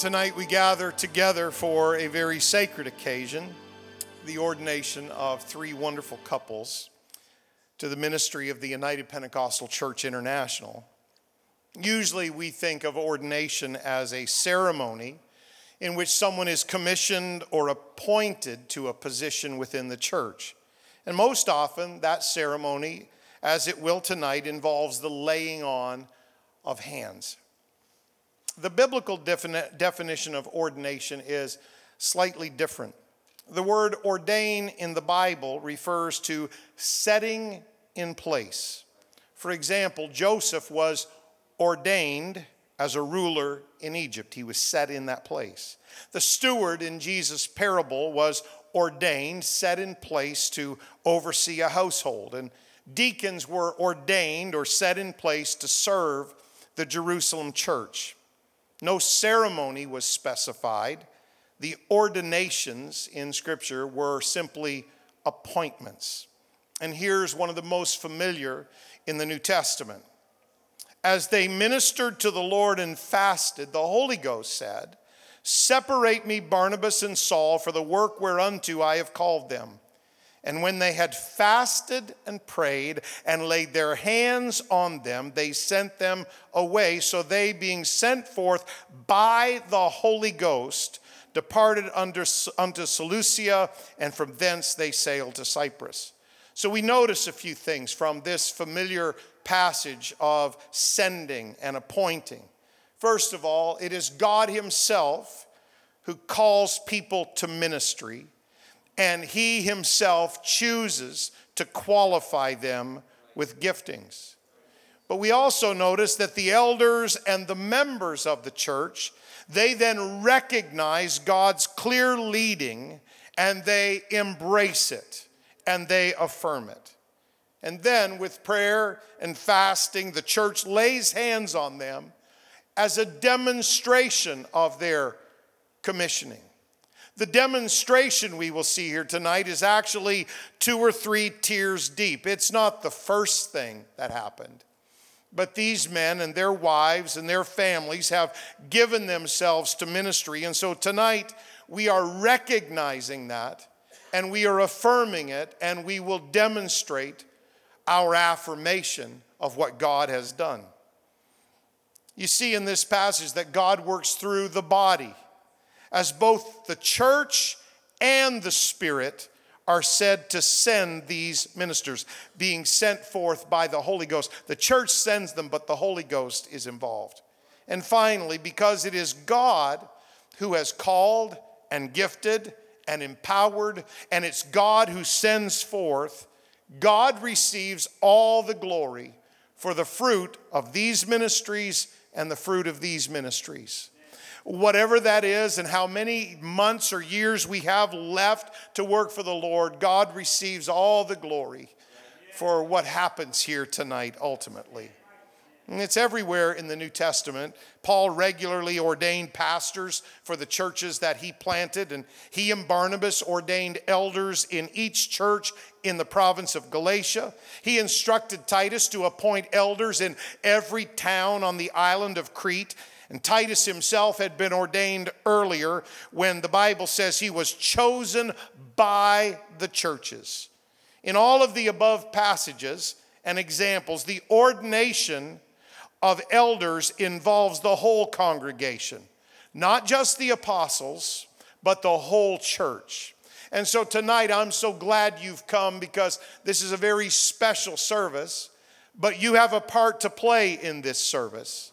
Tonight we gather together for a very sacred occasion the ordination of three wonderful couples to the ministry of the United Pentecostal Church International. Usually we think of ordination as a ceremony in which someone is commissioned or appointed to a position within the church. And most often, that ceremony, as it will tonight, involves the laying on of hands. The biblical defini- definition of ordination is slightly different. The word ordain in the Bible refers to setting in place. For example, Joseph was ordained as a ruler in Egypt, he was set in that place. The steward in Jesus' parable was ordained, set in place to oversee a household. And deacons were ordained or set in place to serve the Jerusalem church. No ceremony was specified. The ordinations in Scripture were simply appointments. And here's one of the most familiar in the New Testament. As they ministered to the Lord and fasted, the Holy Ghost said, Separate me, Barnabas and Saul, for the work whereunto I have called them. And when they had fasted and prayed and laid their hands on them, they sent them away. So they, being sent forth by the Holy Ghost, departed under, unto Seleucia, and from thence they sailed to Cyprus. So we notice a few things from this familiar passage of sending and appointing. First of all, it is God Himself who calls people to ministry and he himself chooses to qualify them with giftings. But we also notice that the elders and the members of the church, they then recognize God's clear leading and they embrace it and they affirm it. And then, with prayer and fasting, the church lays hands on them as a demonstration of their commissioning. The demonstration we will see here tonight is actually two or three tiers deep. It's not the first thing that happened. But these men and their wives and their families have given themselves to ministry. And so tonight we are recognizing that and we are affirming it and we will demonstrate our affirmation of what God has done. You see in this passage that God works through the body as both the church and the Spirit are said to send these ministers, being sent forth by the Holy Ghost. The church sends them, but the Holy Ghost is involved. And finally, because it is God who has called and gifted and empowered, and it's God who sends forth, God receives all the glory for the fruit of these ministries and the fruit of these ministries whatever that is and how many months or years we have left to work for the Lord, God receives all the glory for what happens here tonight ultimately. And it's everywhere in the New Testament. Paul regularly ordained pastors for the churches that he planted, and he and Barnabas ordained elders in each church in the province of Galatia. He instructed Titus to appoint elders in every town on the island of Crete. And Titus himself had been ordained earlier when the Bible says he was chosen by the churches. In all of the above passages and examples, the ordination of elders involves the whole congregation, not just the apostles, but the whole church. And so tonight, I'm so glad you've come because this is a very special service, but you have a part to play in this service.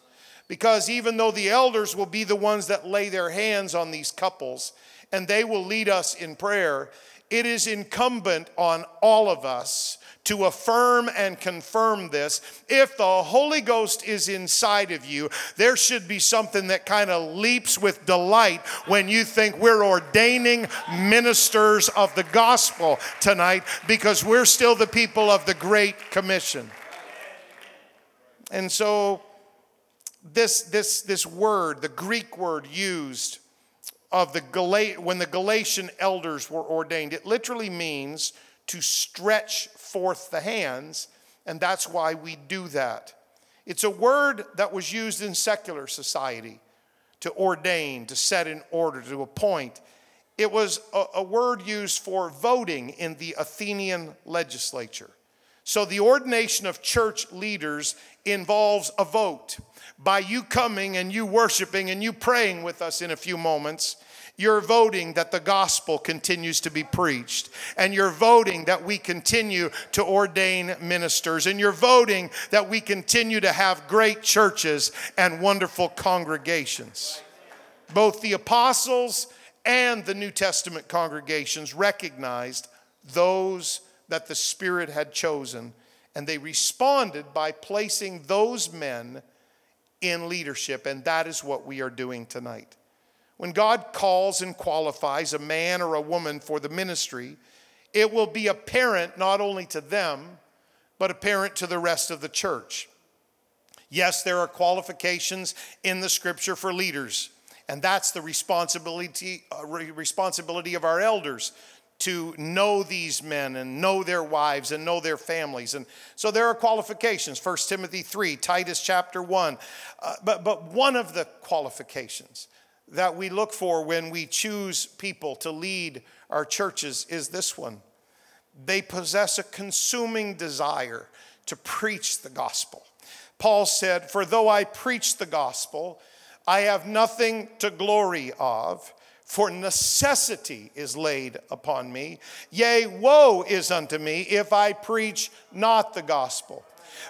Because even though the elders will be the ones that lay their hands on these couples and they will lead us in prayer, it is incumbent on all of us to affirm and confirm this. If the Holy Ghost is inside of you, there should be something that kind of leaps with delight when you think we're ordaining ministers of the gospel tonight because we're still the people of the Great Commission. And so this, this, this word, the Greek word used of the Gal- when the Galatian elders were ordained, it literally means to stretch forth the hands, and that's why we do that. It's a word that was used in secular society, to ordain, to set in order, to appoint. It was a, a word used for voting in the Athenian legislature. So the ordination of church leaders involves a vote. By you coming and you worshiping and you praying with us in a few moments, you're voting that the gospel continues to be preached. And you're voting that we continue to ordain ministers. And you're voting that we continue to have great churches and wonderful congregations. Both the apostles and the New Testament congregations recognized those that the Spirit had chosen. And they responded by placing those men in leadership. And that is what we are doing tonight. When God calls and qualifies a man or a woman for the ministry, it will be apparent not only to them, but apparent to the rest of the church. Yes, there are qualifications in the scripture for leaders, and that's the responsibility, uh, responsibility of our elders to know these men and know their wives and know their families. And so there are qualifications 1 Timothy 3, Titus chapter 1. Uh, but, but one of the qualifications that we look for when we choose people to lead our churches is this one they possess a consuming desire to preach the gospel. Paul said, For though I preach the gospel, I have nothing to glory of, for necessity is laid upon me. Yea, woe is unto me if I preach not the gospel.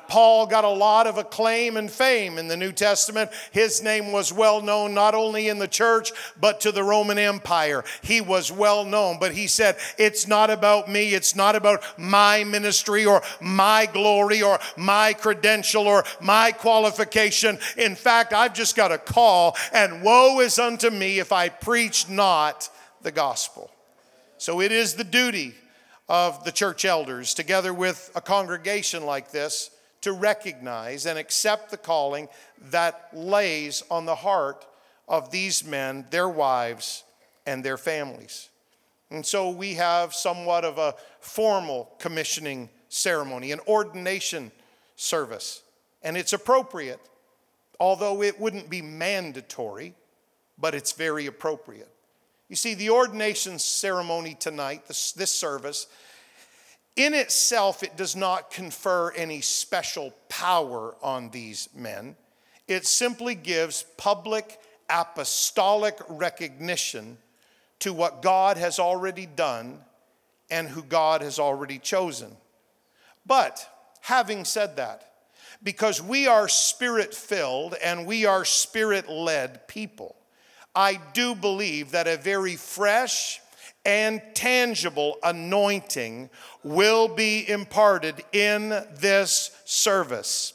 Paul got a lot of acclaim and fame in the New Testament. His name was well known not only in the church, but to the Roman Empire. He was well known, but he said, It's not about me, it's not about my ministry or my glory or my credential or my qualification. In fact, I've just got a call, and woe is unto me if I preach not the gospel. So it is the duty of the church elders, together with a congregation like this, to recognize and accept the calling that lays on the heart of these men, their wives, and their families. And so we have somewhat of a formal commissioning ceremony, an ordination service. And it's appropriate, although it wouldn't be mandatory, but it's very appropriate. You see, the ordination ceremony tonight, this, this service, in itself, it does not confer any special power on these men. It simply gives public apostolic recognition to what God has already done and who God has already chosen. But having said that, because we are spirit filled and we are spirit led people, I do believe that a very fresh and tangible anointing will be imparted in this service.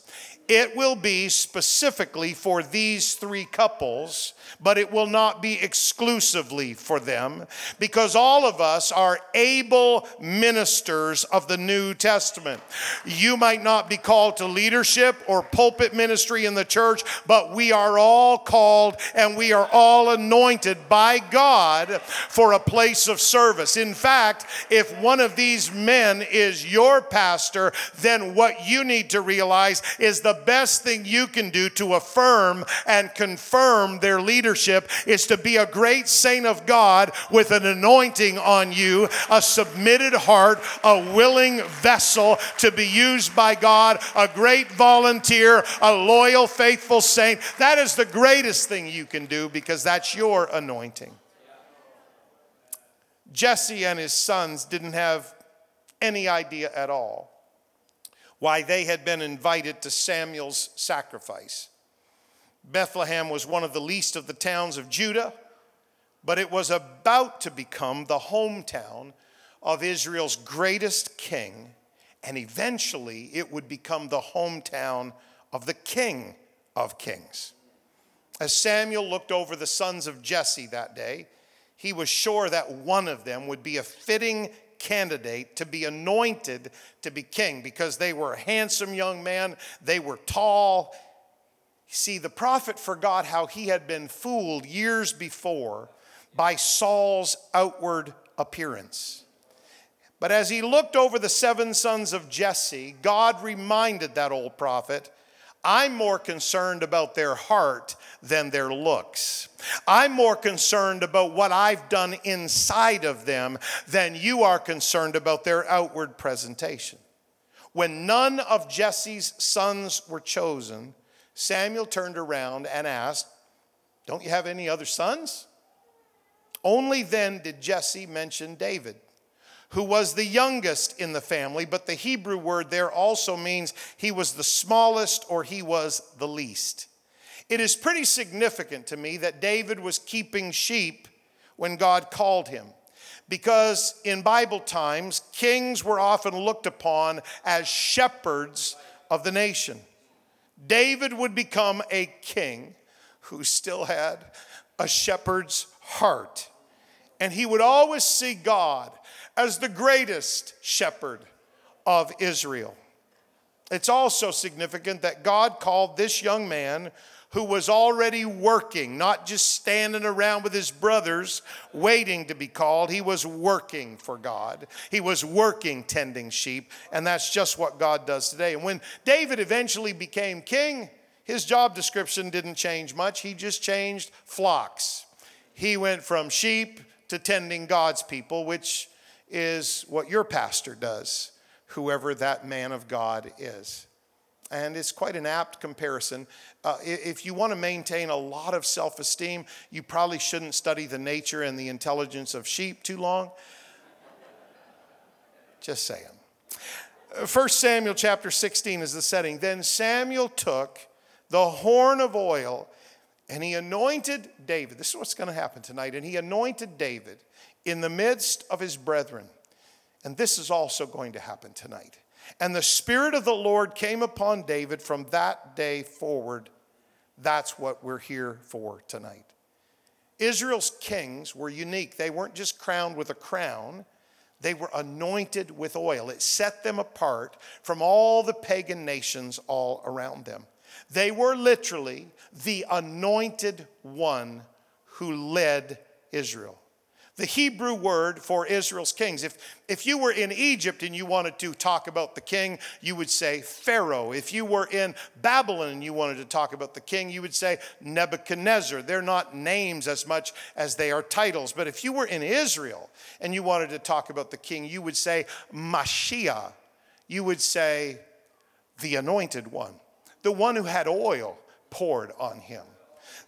It will be specifically for these three couples but it will not be exclusively for them because all of us are able ministers of the New Testament. You might not be called to leadership or pulpit ministry in the church, but we are all called and we are all anointed by God for a place of service. In fact, if one of these men is your pastor, then what you need to realize is the best thing you can do to affirm and confirm their leadership is to be a great saint of God with an anointing on you, a submitted heart, a willing vessel to be used by God, a great volunteer, a loyal, faithful saint. That is the greatest thing you can do because that's your anointing. Jesse and his sons didn't have any idea at all why they had been invited to Samuel's sacrifice. Bethlehem was one of the least of the towns of Judah, but it was about to become the hometown of Israel's greatest king, and eventually it would become the hometown of the king of kings. As Samuel looked over the sons of Jesse that day, he was sure that one of them would be a fitting candidate to be anointed to be king because they were a handsome young man, they were tall, See, the prophet forgot how he had been fooled years before by Saul's outward appearance. But as he looked over the seven sons of Jesse, God reminded that old prophet, I'm more concerned about their heart than their looks. I'm more concerned about what I've done inside of them than you are concerned about their outward presentation. When none of Jesse's sons were chosen, Samuel turned around and asked, Don't you have any other sons? Only then did Jesse mention David who was the youngest in the family, but the Hebrew word there also means he was the smallest or he was the least. It is pretty significant to me that David was keeping sheep when God called him. Because in Bible times, kings were often looked upon as shepherds of the nation. David would become a king who still had a shepherd's heart. And he would always see God as the greatest shepherd of Israel. It's also significant that God called this young man who was already working, not just standing around with his brothers waiting to be called. He was working for God. He was working tending sheep, and that's just what God does today. And when David eventually became king, his job description didn't change much. He just changed flocks. He went from sheep to tending God's people, which is what your pastor does, whoever that man of God is. And it's quite an apt comparison. Uh, if you want to maintain a lot of self esteem, you probably shouldn't study the nature and the intelligence of sheep too long. Just saying. 1 Samuel chapter 16 is the setting. Then Samuel took the horn of oil and he anointed David. This is what's going to happen tonight. And he anointed David in the midst of his brethren. And this is also going to happen tonight. And the Spirit of the Lord came upon David from that day forward. That's what we're here for tonight. Israel's kings were unique. They weren't just crowned with a crown, they were anointed with oil. It set them apart from all the pagan nations all around them. They were literally the anointed one who led Israel the Hebrew word for Israel's kings. If, if you were in Egypt and you wanted to talk about the king, you would say Pharaoh. If you were in Babylon and you wanted to talk about the king, you would say Nebuchadnezzar. They're not names as much as they are titles. But if you were in Israel and you wanted to talk about the king, you would say Mashiach. You would say the anointed one, the one who had oil poured on him.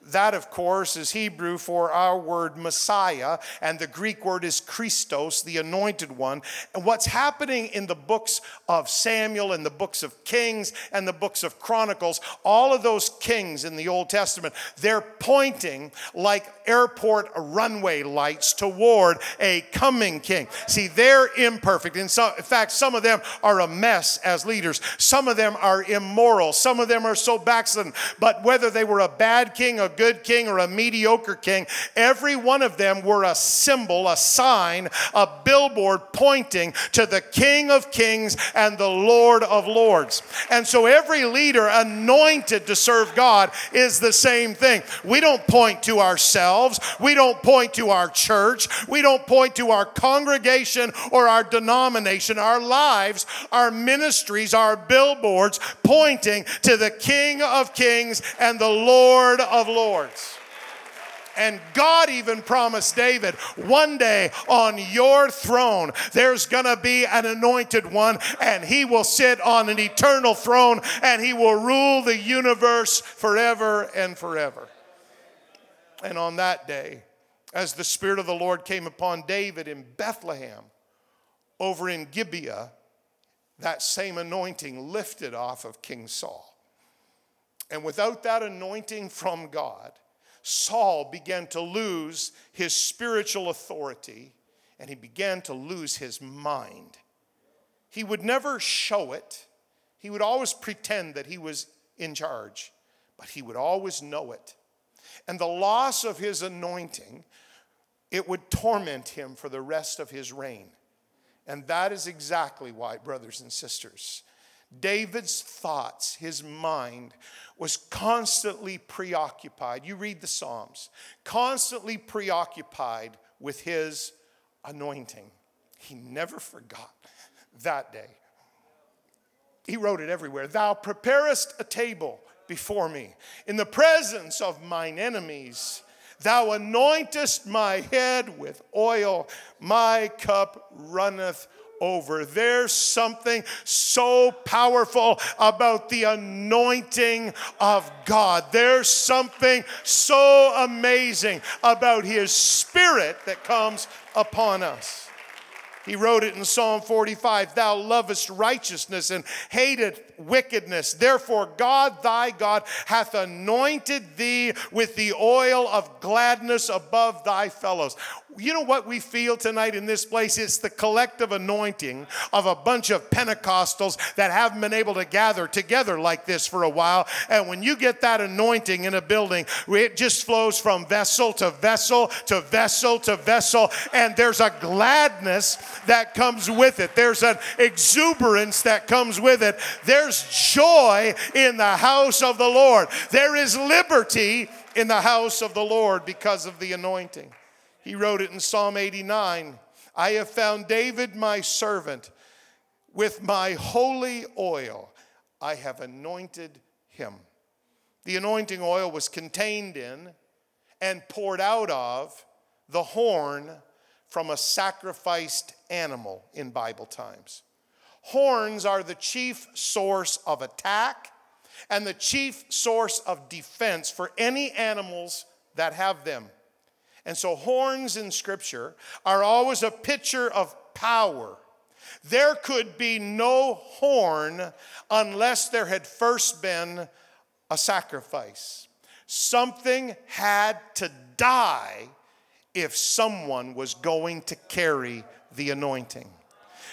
That, of course, is Hebrew for our word Messiah, and the Greek word is Christos, the anointed one. And what's happening in the books of Samuel and the books of Kings and the books of Chronicles, all of those kings in the Old Testament, they're pointing like airport runway lights toward a coming king. See, they're imperfect. In, some, in fact, some of them are a mess as leaders, some of them are immoral, some of them are so backslidden. But whether they were a bad king, a good king or a mediocre king, every one of them were a symbol, a sign, a billboard pointing to the King of Kings and the Lord of Lords. And so every leader anointed to serve God is the same thing. We don't point to ourselves, we don't point to our church, we don't point to our congregation or our denomination. Our lives, our ministries, our billboards pointing to the King of Kings and the Lord of Lords. Lords. And God even promised David, one day on your throne, there's going to be an anointed one, and he will sit on an eternal throne, and he will rule the universe forever and forever. And on that day, as the Spirit of the Lord came upon David in Bethlehem, over in Gibeah, that same anointing lifted off of King Saul. And without that anointing from God, Saul began to lose his spiritual authority and he began to lose his mind. He would never show it, he would always pretend that he was in charge, but he would always know it. And the loss of his anointing, it would torment him for the rest of his reign. And that is exactly why, brothers and sisters, David's thoughts, his mind, was constantly preoccupied. You read the Psalms, constantly preoccupied with his anointing. He never forgot that day. He wrote it everywhere. Thou preparest a table before me. In the presence of mine enemies, thou anointest my head with oil, my cup runneth over. There's something so powerful about the anointing of God. There's something so amazing about His Spirit that comes upon us. He wrote it in Psalm 45 Thou lovest righteousness and hated wickedness. Therefore, God thy God hath anointed thee with the oil of gladness above thy fellows you know what we feel tonight in this place? It's the collective anointing of a bunch of Pentecostals that haven't been able to gather together like this for a while. And when you get that anointing in a building, it just flows from vessel to vessel to vessel to vessel. And there's a gladness that comes with it, there's an exuberance that comes with it. There's joy in the house of the Lord, there is liberty in the house of the Lord because of the anointing. He wrote it in Psalm 89 I have found David, my servant, with my holy oil. I have anointed him. The anointing oil was contained in and poured out of the horn from a sacrificed animal in Bible times. Horns are the chief source of attack and the chief source of defense for any animals that have them. And so, horns in Scripture are always a picture of power. There could be no horn unless there had first been a sacrifice. Something had to die if someone was going to carry the anointing.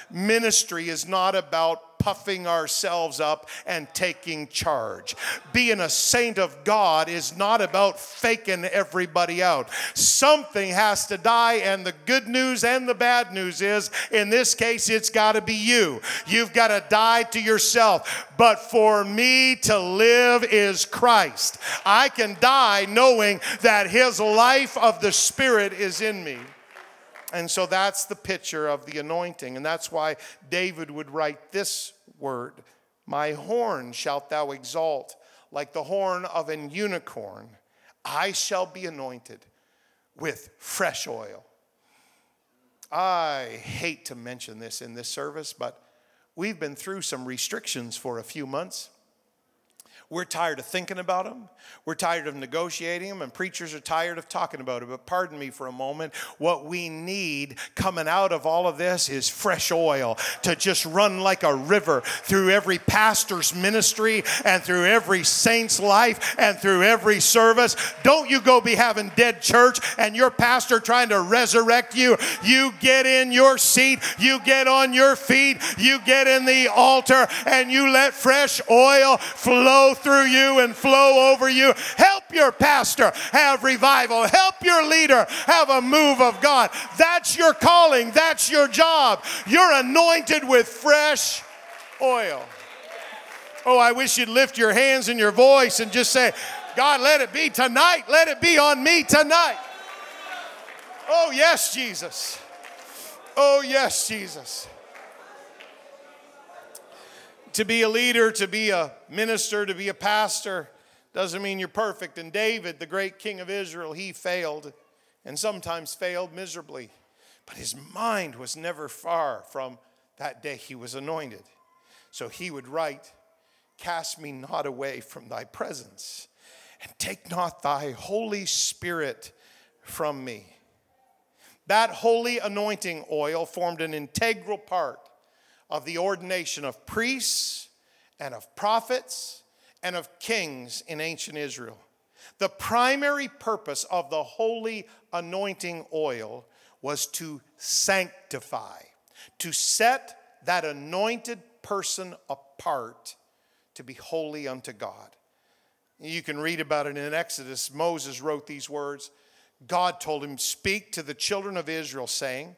Ministry is not about puffing ourselves up and taking charge. Being a saint of God is not about faking everybody out. Something has to die, and the good news and the bad news is in this case, it's got to be you. You've got to die to yourself. But for me to live is Christ. I can die knowing that His life of the Spirit is in me. And so that's the picture of the anointing. And that's why David would write this word My horn shalt thou exalt, like the horn of an unicorn. I shall be anointed with fresh oil. I hate to mention this in this service, but we've been through some restrictions for a few months. We're tired of thinking about them. We're tired of negotiating them, and preachers are tired of talking about it. But pardon me for a moment. What we need coming out of all of this is fresh oil to just run like a river through every pastor's ministry and through every saint's life and through every service. Don't you go be having dead church and your pastor trying to resurrect you. You get in your seat, you get on your feet, you get in the altar, and you let fresh oil flow through you and flow over you. Help your pastor have revival. Help your leader have a move of God. That's your calling, that's your job. You're anointed with fresh oil. Oh, I wish you'd lift your hands and your voice and just say, God, let it be tonight. Let it be on me tonight. Oh, yes, Jesus. Oh, yes, Jesus to be a leader, to be a minister, to be a pastor doesn't mean you're perfect. And David, the great king of Israel, he failed and sometimes failed miserably. But his mind was never far from that day he was anointed. So he would write, Cast me not away from thy presence, and take not thy Holy Spirit from me. That holy anointing oil formed an integral part of the ordination of priests and of prophets and of kings in ancient Israel. The primary purpose of the holy anointing oil was to sanctify, to set that anointed person apart to be holy unto God. You can read about it in Exodus. Moses wrote these words God told him, Speak to the children of Israel, saying,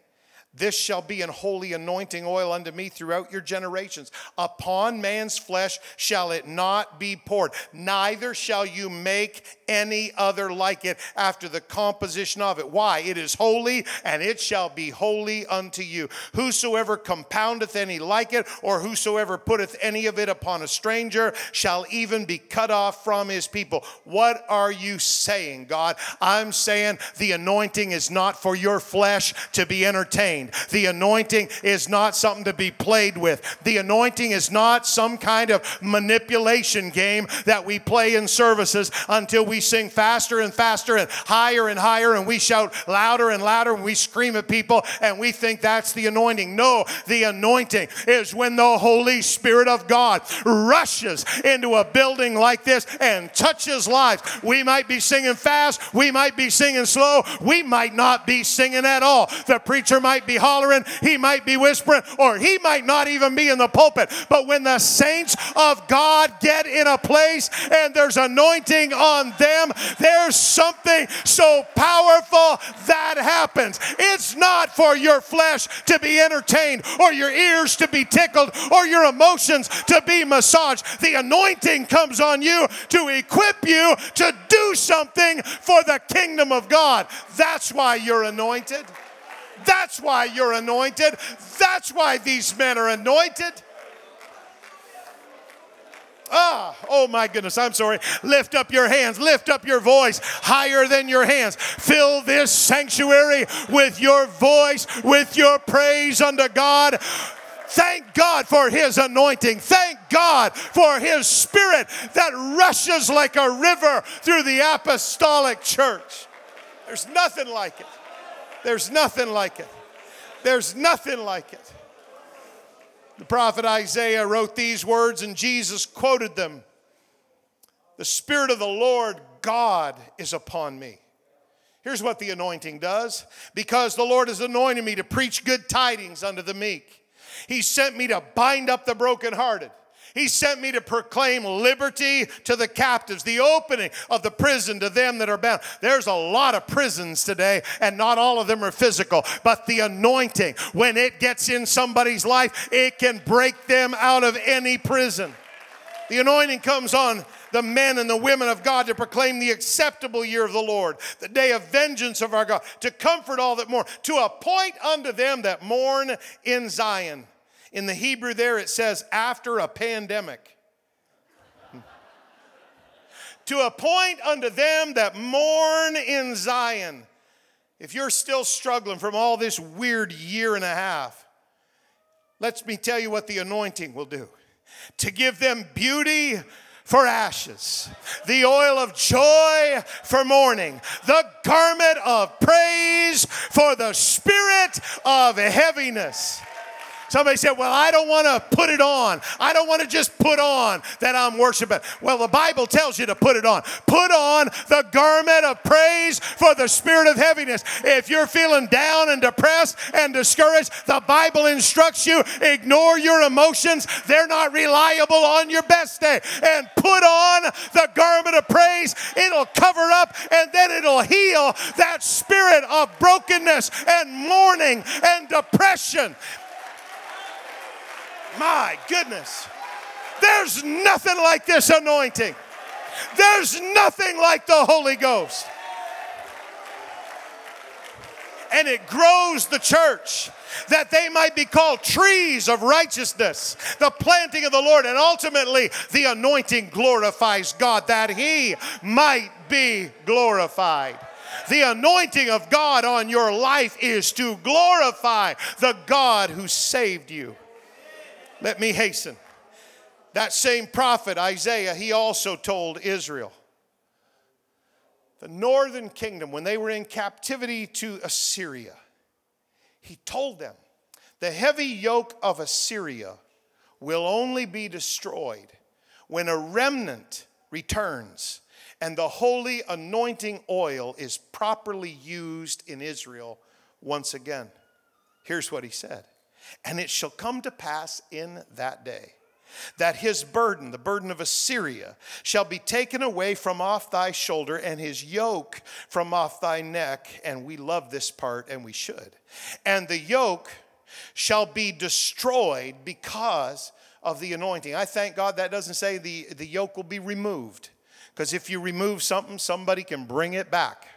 This shall be an holy anointing oil unto me throughout your generations. Upon man's flesh shall it not be poured, neither shall you make any other like it after the composition of it. Why? It is holy, and it shall be holy unto you. Whosoever compoundeth any like it, or whosoever putteth any of it upon a stranger, shall even be cut off from his people. What are you saying, God? I'm saying the anointing is not for your flesh to be entertained. The anointing is not something to be played with. The anointing is not some kind of manipulation game that we play in services until we sing faster and faster and higher and higher and we shout louder and louder and we scream at people and we think that's the anointing. No, the anointing is when the Holy Spirit of God rushes into a building like this and touches lives. We might be singing fast, we might be singing slow, we might not be singing at all. The preacher might be be hollering, he might be whispering, or he might not even be in the pulpit. But when the saints of God get in a place and there's anointing on them, there's something so powerful that happens. It's not for your flesh to be entertained, or your ears to be tickled, or your emotions to be massaged. The anointing comes on you to equip you to do something for the kingdom of God. That's why you're anointed. That's why you're anointed. That's why these men are anointed. Ah, oh my goodness, I'm sorry. Lift up your hands, lift up your voice higher than your hands. Fill this sanctuary with your voice, with your praise unto God. Thank God for His anointing. Thank God for His Spirit that rushes like a river through the apostolic church. There's nothing like it. There's nothing like it. There's nothing like it. The prophet Isaiah wrote these words and Jesus quoted them The Spirit of the Lord God is upon me. Here's what the anointing does because the Lord has anointed me to preach good tidings unto the meek. He sent me to bind up the brokenhearted he sent me to proclaim liberty to the captives, the opening of the prison to them that are bound. There's a lot of prisons today, and not all of them are physical, but the anointing, when it gets in somebody's life, it can break them out of any prison. The anointing comes on the men and the women of God to proclaim the acceptable year of the Lord, the day of vengeance of our God, to comfort all that mourn, to appoint unto them that mourn in Zion. In the Hebrew, there it says, after a pandemic. to appoint unto them that mourn in Zion. If you're still struggling from all this weird year and a half, let me tell you what the anointing will do to give them beauty for ashes, the oil of joy for mourning, the garment of praise for the spirit of heaviness. Somebody said, Well, I don't want to put it on. I don't want to just put on that I'm worshiping. Well, the Bible tells you to put it on. Put on the garment of praise for the spirit of heaviness. If you're feeling down and depressed and discouraged, the Bible instructs you ignore your emotions. They're not reliable on your best day. And put on the garment of praise. It'll cover up and then it'll heal that spirit of brokenness and mourning and depression. My goodness. There's nothing like this anointing. There's nothing like the Holy Ghost. And it grows the church that they might be called trees of righteousness, the planting of the Lord. And ultimately, the anointing glorifies God that He might be glorified. The anointing of God on your life is to glorify the God who saved you. Let me hasten. That same prophet, Isaiah, he also told Israel the northern kingdom, when they were in captivity to Assyria, he told them the heavy yoke of Assyria will only be destroyed when a remnant returns and the holy anointing oil is properly used in Israel once again. Here's what he said and it shall come to pass in that day that his burden, the burden of Assyria, shall be taken away from off thy shoulder and his yoke from off thy neck. And we love this part, and we should. And the yoke shall be destroyed because of the anointing. I thank God that doesn't say the, the yoke will be removed. Because if you remove something, somebody can bring it back.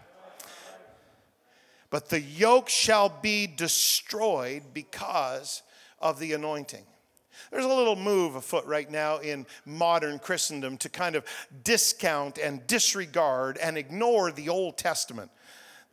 But the yoke shall be destroyed because of the anointing. There's a little move afoot right now in modern Christendom to kind of discount and disregard and ignore the Old Testament.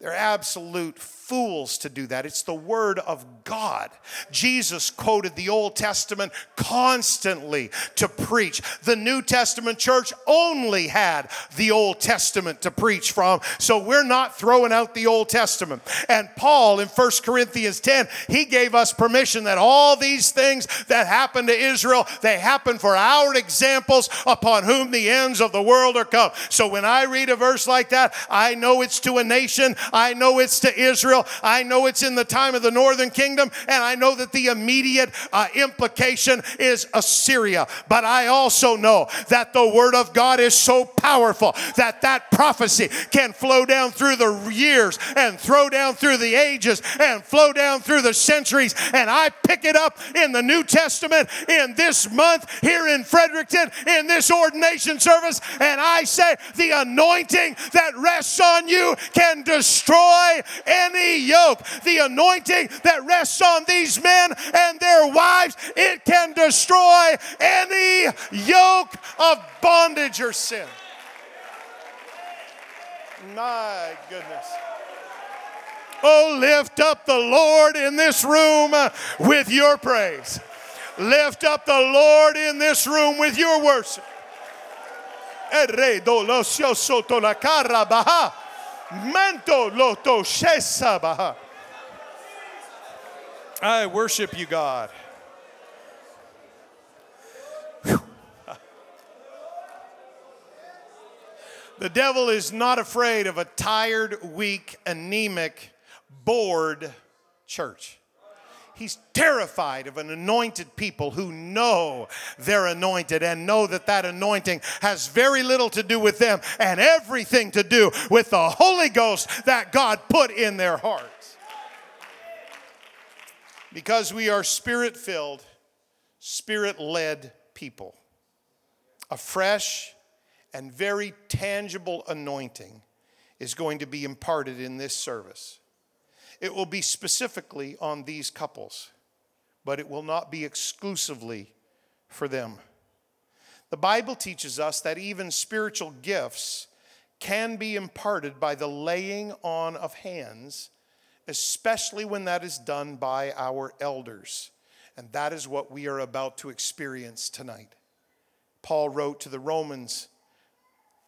They're absolute fools to do that. It's the Word of God. Jesus quoted the Old Testament constantly to preach. The New Testament church only had the Old Testament to preach from, so we're not throwing out the Old Testament. And Paul in 1 Corinthians 10, he gave us permission that all these things that happened to Israel, they happen for our examples upon whom the ends of the world are come. So when I read a verse like that, I know it's to a nation, I know it's to Israel. I know it's in the time of the northern kingdom. And I know that the immediate uh, implication is Assyria. But I also know that the word of God is so powerful that that prophecy can flow down through the years and throw down through the ages and flow down through the centuries. And I pick it up in the New Testament in this month here in Fredericton in this ordination service. And I say, the anointing that rests on you can destroy destroy any yoke. The anointing that rests on these men and their wives, it can destroy any yoke of bondage or sin. My goodness. Oh, lift up the Lord in this room with your praise. Lift up the Lord in this room with your worship. Manto loto shesabaha. I worship you, God. The devil is not afraid of a tired, weak, anemic, bored church. He's terrified of an anointed people who know they're anointed and know that that anointing has very little to do with them and everything to do with the Holy Ghost that God put in their hearts. Because we are spirit filled, spirit led people. A fresh and very tangible anointing is going to be imparted in this service. It will be specifically on these couples, but it will not be exclusively for them. The Bible teaches us that even spiritual gifts can be imparted by the laying on of hands, especially when that is done by our elders. And that is what we are about to experience tonight. Paul wrote to the Romans,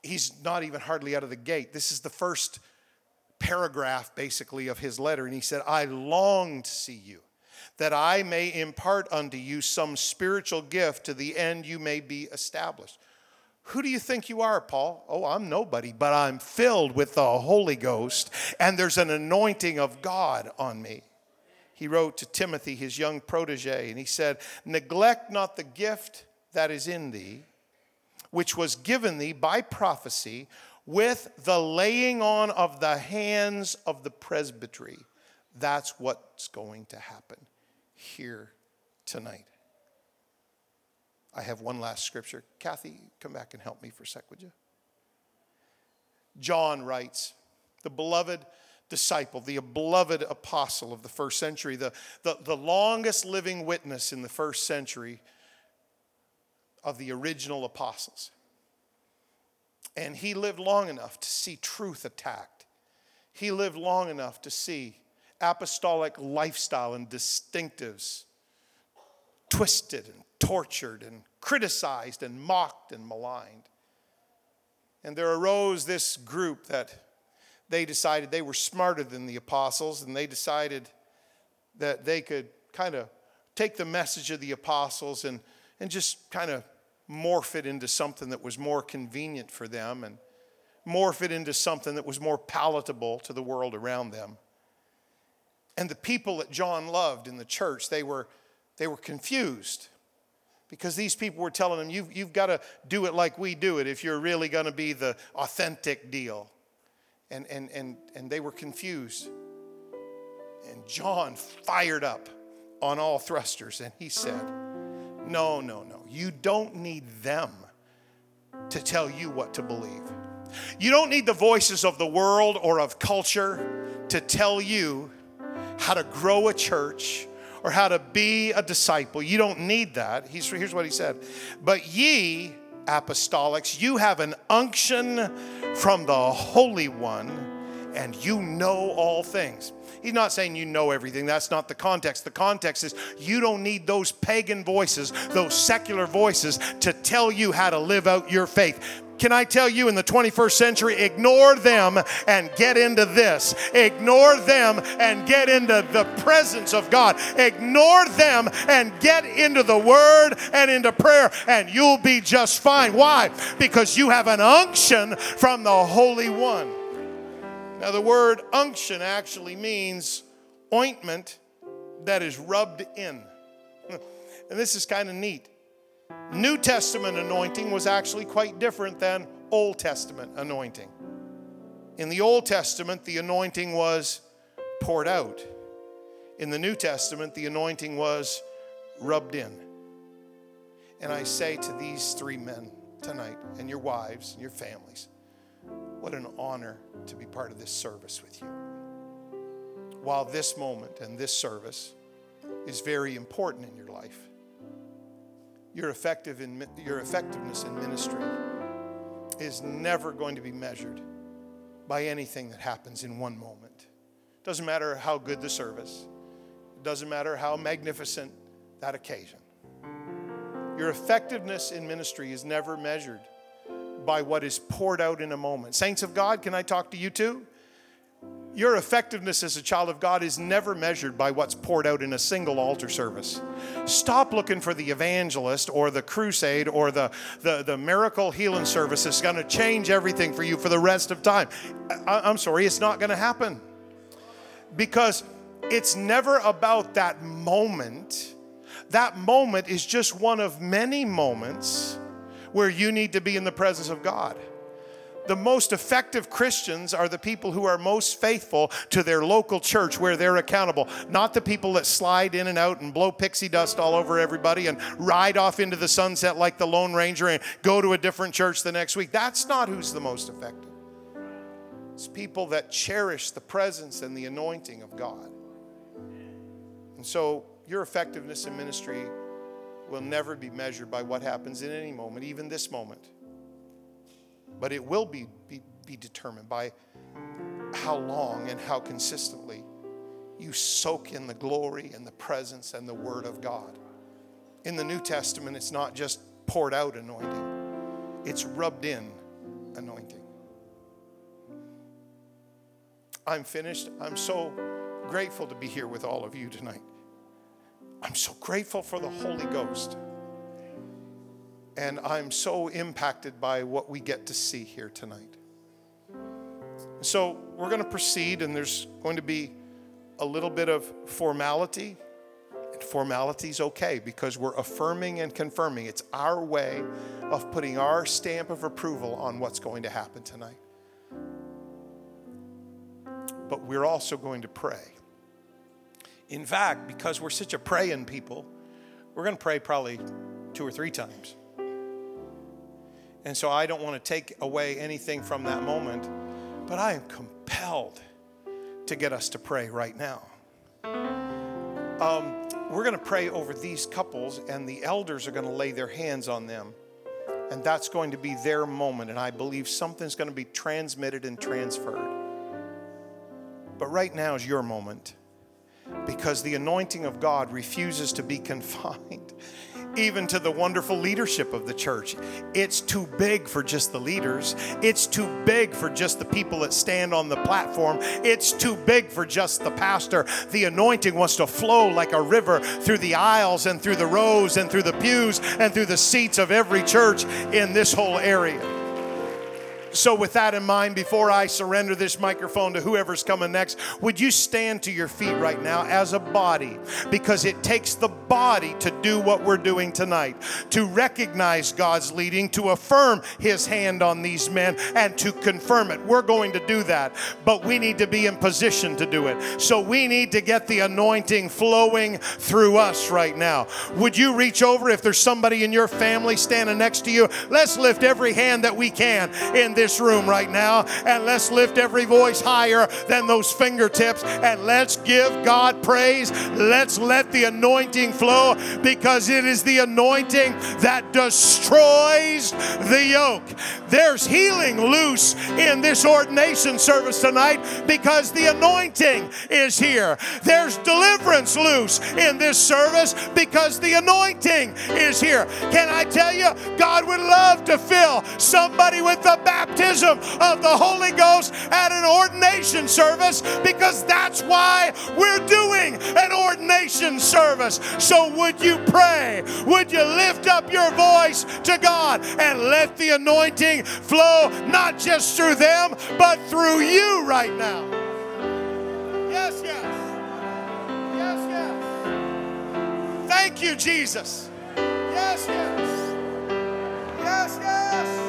he's not even hardly out of the gate. This is the first paragraph basically of his letter, and he said, I long to see you, that I may impart unto you some spiritual gift to the end you may be established. Who do you think you are, Paul? Oh, I'm nobody, but I'm filled with the Holy Ghost, and there's an anointing of God on me. He wrote to Timothy, his young protege, and he said, Neglect not the gift that is in thee, which was given thee by prophecy with the laying on of the hands of the presbytery. That's what's going to happen here tonight. I have one last scripture. Kathy, come back and help me for a sec, would you? John writes, the beloved disciple, the beloved apostle of the first century, the, the, the longest living witness in the first century of the original apostles. And he lived long enough to see truth attacked. He lived long enough to see apostolic lifestyle and distinctives twisted and tortured and criticized and mocked and maligned. And there arose this group that they decided they were smarter than the apostles, and they decided that they could kind of take the message of the apostles and, and just kind of morph it into something that was more convenient for them and morph it into something that was more palatable to the world around them. And the people that John loved in the church, they were, they were confused. because these people were telling him, you've, you've got to do it like we do it if you're really going to be the authentic deal. And, and, and, and they were confused. And John fired up on all thrusters and he said, No, no, no. You don't need them to tell you what to believe. You don't need the voices of the world or of culture to tell you how to grow a church or how to be a disciple. You don't need that. He's, here's what he said But ye, apostolics, you have an unction from the Holy One, and you know all things. He's not saying you know everything. That's not the context. The context is you don't need those pagan voices, those secular voices to tell you how to live out your faith. Can I tell you in the 21st century, ignore them and get into this. Ignore them and get into the presence of God. Ignore them and get into the Word and into prayer, and you'll be just fine. Why? Because you have an unction from the Holy One. Now, the word unction actually means ointment that is rubbed in. And this is kind of neat. New Testament anointing was actually quite different than Old Testament anointing. In the Old Testament, the anointing was poured out. In the New Testament, the anointing was rubbed in. And I say to these three men tonight, and your wives and your families, what an honor to be part of this service with you. While this moment and this service is very important in your life, your, effective in, your effectiveness in ministry is never going to be measured by anything that happens in one moment. Doesn't matter how good the service, it doesn't matter how magnificent that occasion. Your effectiveness in ministry is never measured by what is poured out in a moment. Saints of God, can I talk to you too? Your effectiveness as a child of God is never measured by what's poured out in a single altar service. Stop looking for the evangelist or the crusade or the, the, the miracle healing service that's going to change everything for you for the rest of time. I, I'm sorry, it's not going to happen. Because it's never about that moment. That moment is just one of many moments where you need to be in the presence of God the most effective Christians are the people who are most faithful to their local church where they're accountable, not the people that slide in and out and blow pixie dust all over everybody and ride off into the sunset like the Lone Ranger and go to a different church the next week. That's not who's the most effective. It's people that cherish the presence and the anointing of God. And so your effectiveness in ministry will never be measured by what happens in any moment, even this moment but it will be, be, be determined by how long and how consistently you soak in the glory and the presence and the Word of God. In the New Testament, it's not just poured out anointing, it's rubbed in anointing. I'm finished. I'm so grateful to be here with all of you tonight. I'm so grateful for the Holy Ghost. And I'm so impacted by what we get to see here tonight. So we're going to proceed, and there's going to be a little bit of formality. And formality is okay because we're affirming and confirming. It's our way of putting our stamp of approval on what's going to happen tonight. But we're also going to pray. In fact, because we're such a praying people, we're going to pray probably two or three times. And so I don't want to take away anything from that moment, but I am compelled to get us to pray right now. Um, we're going to pray over these couples, and the elders are going to lay their hands on them. And that's going to be their moment. And I believe something's going to be transmitted and transferred. But right now is your moment because the anointing of God refuses to be confined even to the wonderful leadership of the church. It's too big for just the leaders, it's too big for just the people that stand on the platform, it's too big for just the pastor. The anointing wants to flow like a river through the aisles and through the rows and through the pews and through the seats of every church in this whole area. So, with that in mind, before I surrender this microphone to whoever's coming next, would you stand to your feet right now as a body? Because it takes the body to do what we're doing tonight to recognize God's leading, to affirm His hand on these men, and to confirm it. We're going to do that, but we need to be in position to do it. So, we need to get the anointing flowing through us right now. Would you reach over if there's somebody in your family standing next to you? Let's lift every hand that we can in this this room right now and let's lift every voice higher than those fingertips and let's give God praise. Let's let the anointing flow because it is the anointing that destroys the yoke. There's healing loose in this ordination service tonight because the anointing is here. There's deliverance loose in this service because the anointing is here. Can I tell you, God would love to fill somebody with the baptism baptism of the Holy Ghost at an ordination service because that's why we're doing an ordination service. So, would you pray? Would you lift up your voice to God and let the anointing flow not just through them, but through you right now? Yes, yes. Yes, yes. Thank you, Jesus. Yes, yes. Yes, yes.